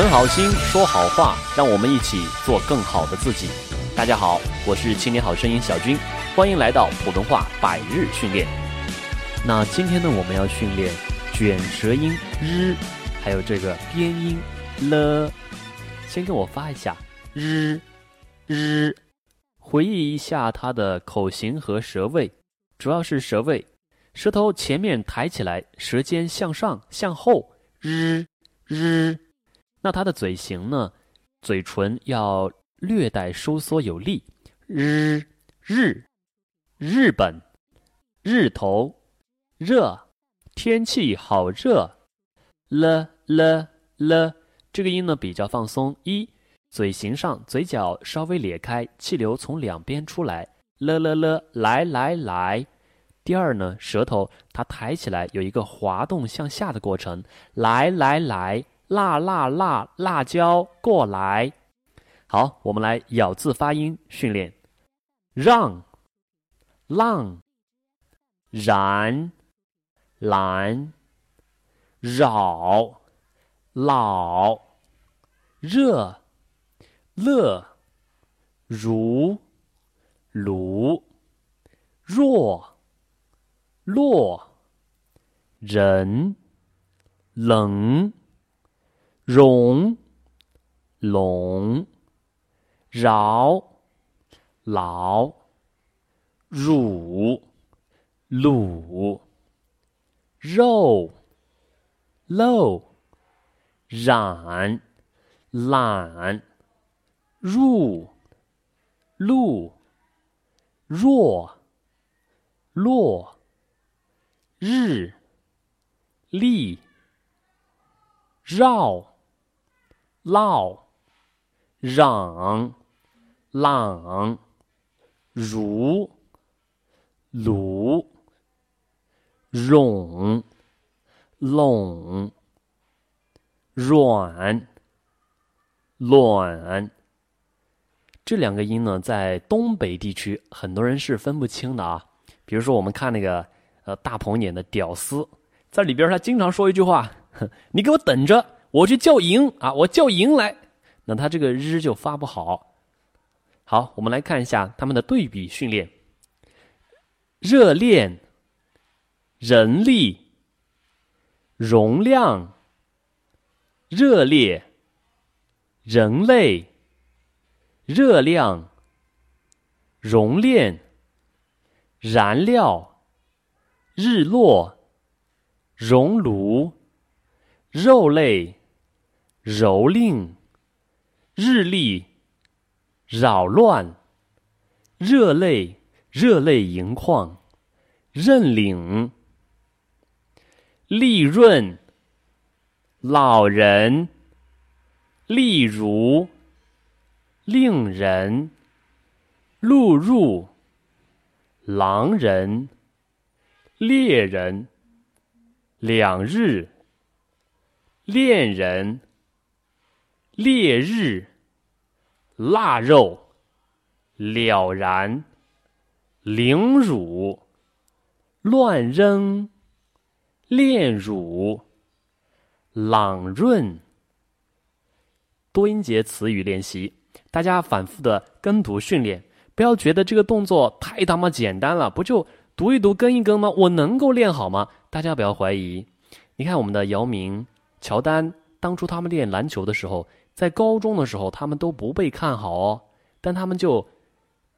存好心，说好话，让我们一起做更好的自己。大家好，我是青年好声音小军，欢迎来到普通话百日训练。那今天呢，我们要训练卷舌音日，还有这个边音了。先跟我发一下日日，回忆一下它的口型和舌位，主要是舌位，舌头前面抬起来，舌尖向上向后日日。那它的嘴型呢？嘴唇要略带收缩有力。日日日本日头热天气好热。了了了，这个音呢比较放松。一嘴型上嘴角稍微咧开，气流从两边出来。了了了，来来来。第二呢，舌头它抬起来有一个滑动向下的过程。来来来。辣辣辣辣椒过来，好，我们来咬字发音训练。让，浪，然，蓝，扰，老，热，乐，如，鲁，弱，落，人，冷。容，龙，饶，劳，乳，鲁，肉，漏，染，懒，入，路，弱，落，日，历，绕。唠，嚷，朗，如，鲁，冗，拢，软，卵。这两个音呢，在东北地区，很多人是分不清的啊。比如说，我们看那个呃大鹏演的屌丝，在里边他经常说一句话：“ 你给我等着。”我去叫营啊！我叫营来，那他这个日就发不好。好，我们来看一下他们的对比训练：热恋、人力、容量、热烈、人类、热量、熔炼、燃料、日落、熔炉、肉类。蹂躏、日历、扰乱、热泪、热泪盈眶、认领、利润、老人、例如、令人、录入、狼人、猎人、两日、恋人。烈日，腊肉，了然，凌辱，乱扔，炼乳，朗润。多音节词语练习，大家反复的跟读训练，不要觉得这个动作太他妈简单了，不就读一读跟一跟吗？我能够练好吗？大家不要怀疑。你看我们的姚明、乔丹，当初他们练篮球的时候。在高中的时候，他们都不被看好哦，但他们就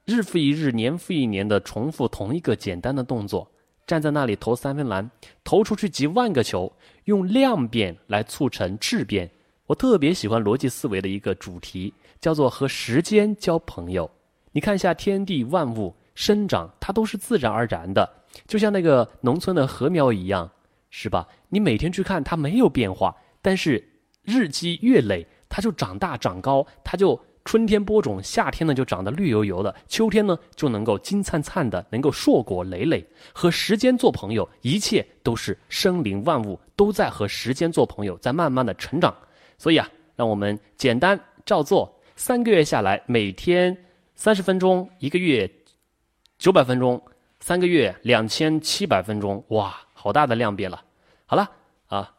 日复一日、年复一年的重复同一个简单的动作，站在那里投三分篮，投出去几万个球，用量变来促成质变。我特别喜欢逻辑思维的一个主题，叫做和时间交朋友。你看一下天地万物生长，它都是自然而然的，就像那个农村的禾苗一样，是吧？你每天去看它没有变化，但是日积月累。它就长大长高，它就春天播种，夏天呢就长得绿油油的，秋天呢就能够金灿灿的，能够硕果累累。和时间做朋友，一切都是生灵万物都在和时间做朋友，在慢慢的成长。所以啊，让我们简单照做，三个月下来，每天三十分钟，一个月九百分钟，三个月两千七百分钟，哇，好大的量变了。好了啊，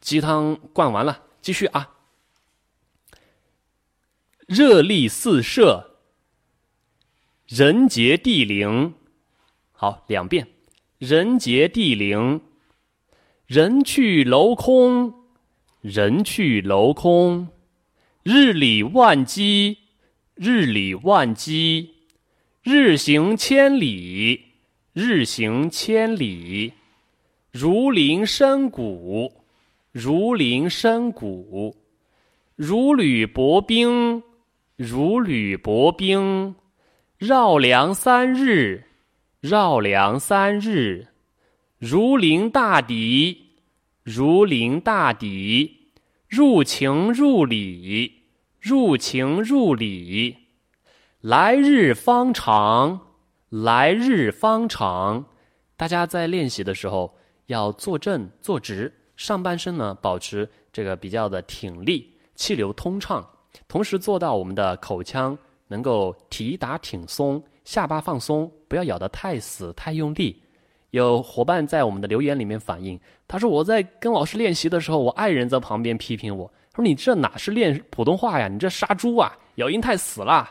鸡汤灌完了，继续啊。热力四射，人杰地灵。好，两遍，人杰地灵。人去楼空，人去楼空。日理万机，日理万机。日行千里，日行千里。如临深谷，如临深谷。如履薄冰，如履薄冰。绕梁三日，绕梁三日。如临大敌，如临大敌。入情入理，入情入理。来日方长，来日方长。大家在练习的时候要坐正坐直，上半身呢保持这个比较的挺立。气流通畅，同时做到我们的口腔能够提打挺松，下巴放松，不要咬得太死太用力。有伙伴在我们的留言里面反映，他说我在跟老师练习的时候，我爱人在旁边批评我，他说你这哪是练普通话呀，你这杀猪啊，咬音太死了。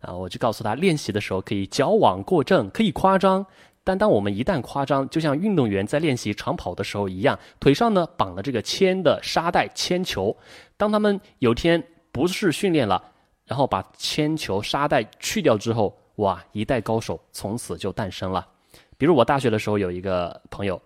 啊，我就告诉他，练习的时候可以矫枉过正，可以夸张。但当我们一旦夸张，就像运动员在练习长跑的时候一样，腿上呢绑了这个铅的沙袋铅球。当他们有天不是训练了，然后把铅球沙袋去掉之后，哇，一代高手从此就诞生了。比如我大学的时候有一个朋友，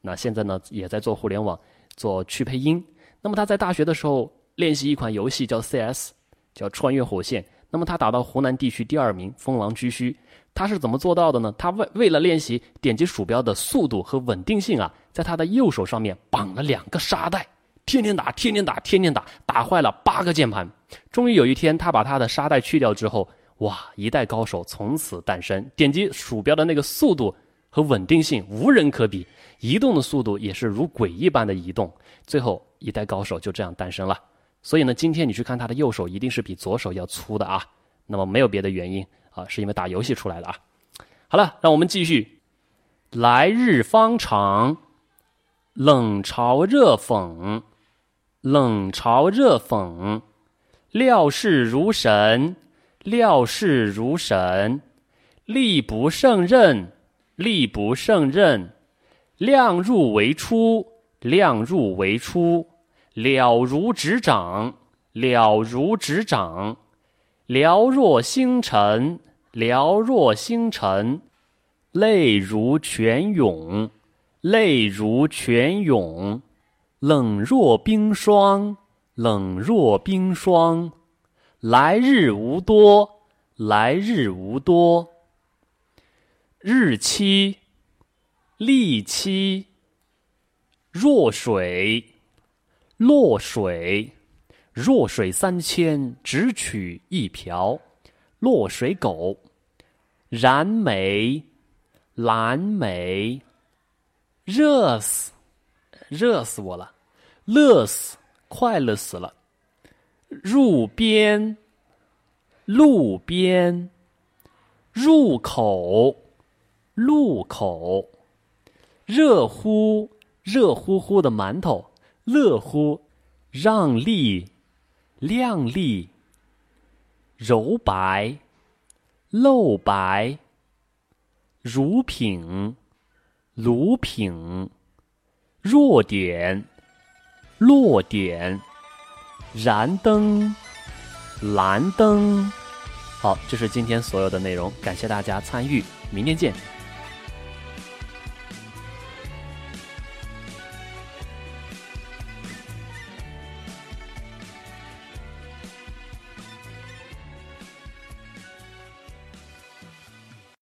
那现在呢也在做互联网，做去配音。那么他在大学的时候练习一款游戏叫 CS，叫穿越火线。那么他打到湖南地区第二名，风狼居胥。他是怎么做到的呢？他为为了练习点击鼠标的速度和稳定性啊，在他的右手上面绑了两个沙袋，天天打，天天打，天天打，打坏了八个键盘。终于有一天，他把他的沙袋去掉之后，哇，一代高手从此诞生。点击鼠标的那个速度和稳定性无人可比，移动的速度也是如鬼一般的移动。最后，一代高手就这样诞生了。所以呢，今天你去看他的右手，一定是比左手要粗的啊。那么没有别的原因啊，是因为打游戏出来的啊。好了，让我们继续。来日方长，冷嘲热讽，冷嘲热讽。料事如神，料事如神。力不胜任，力不胜任。量入为出，量入为出。了如指掌，了如指掌，寥若星辰，寥若星辰，泪如泉涌，泪如泉涌，冷若冰霜，冷若冰霜，来日无多，来日无多，日期，力期，弱水。落水，弱水三千，只取一瓢。落水狗，燃眉，蓝莓，热死，热死我了，乐死，快乐死了。入边，路边，入口，路口，热乎，热乎乎的馒头。乐乎，让利，亮丽，柔白，露白，如品，卢品，弱点，落点，燃灯，蓝灯。好，这是今天所有的内容，感谢大家参与，明天见。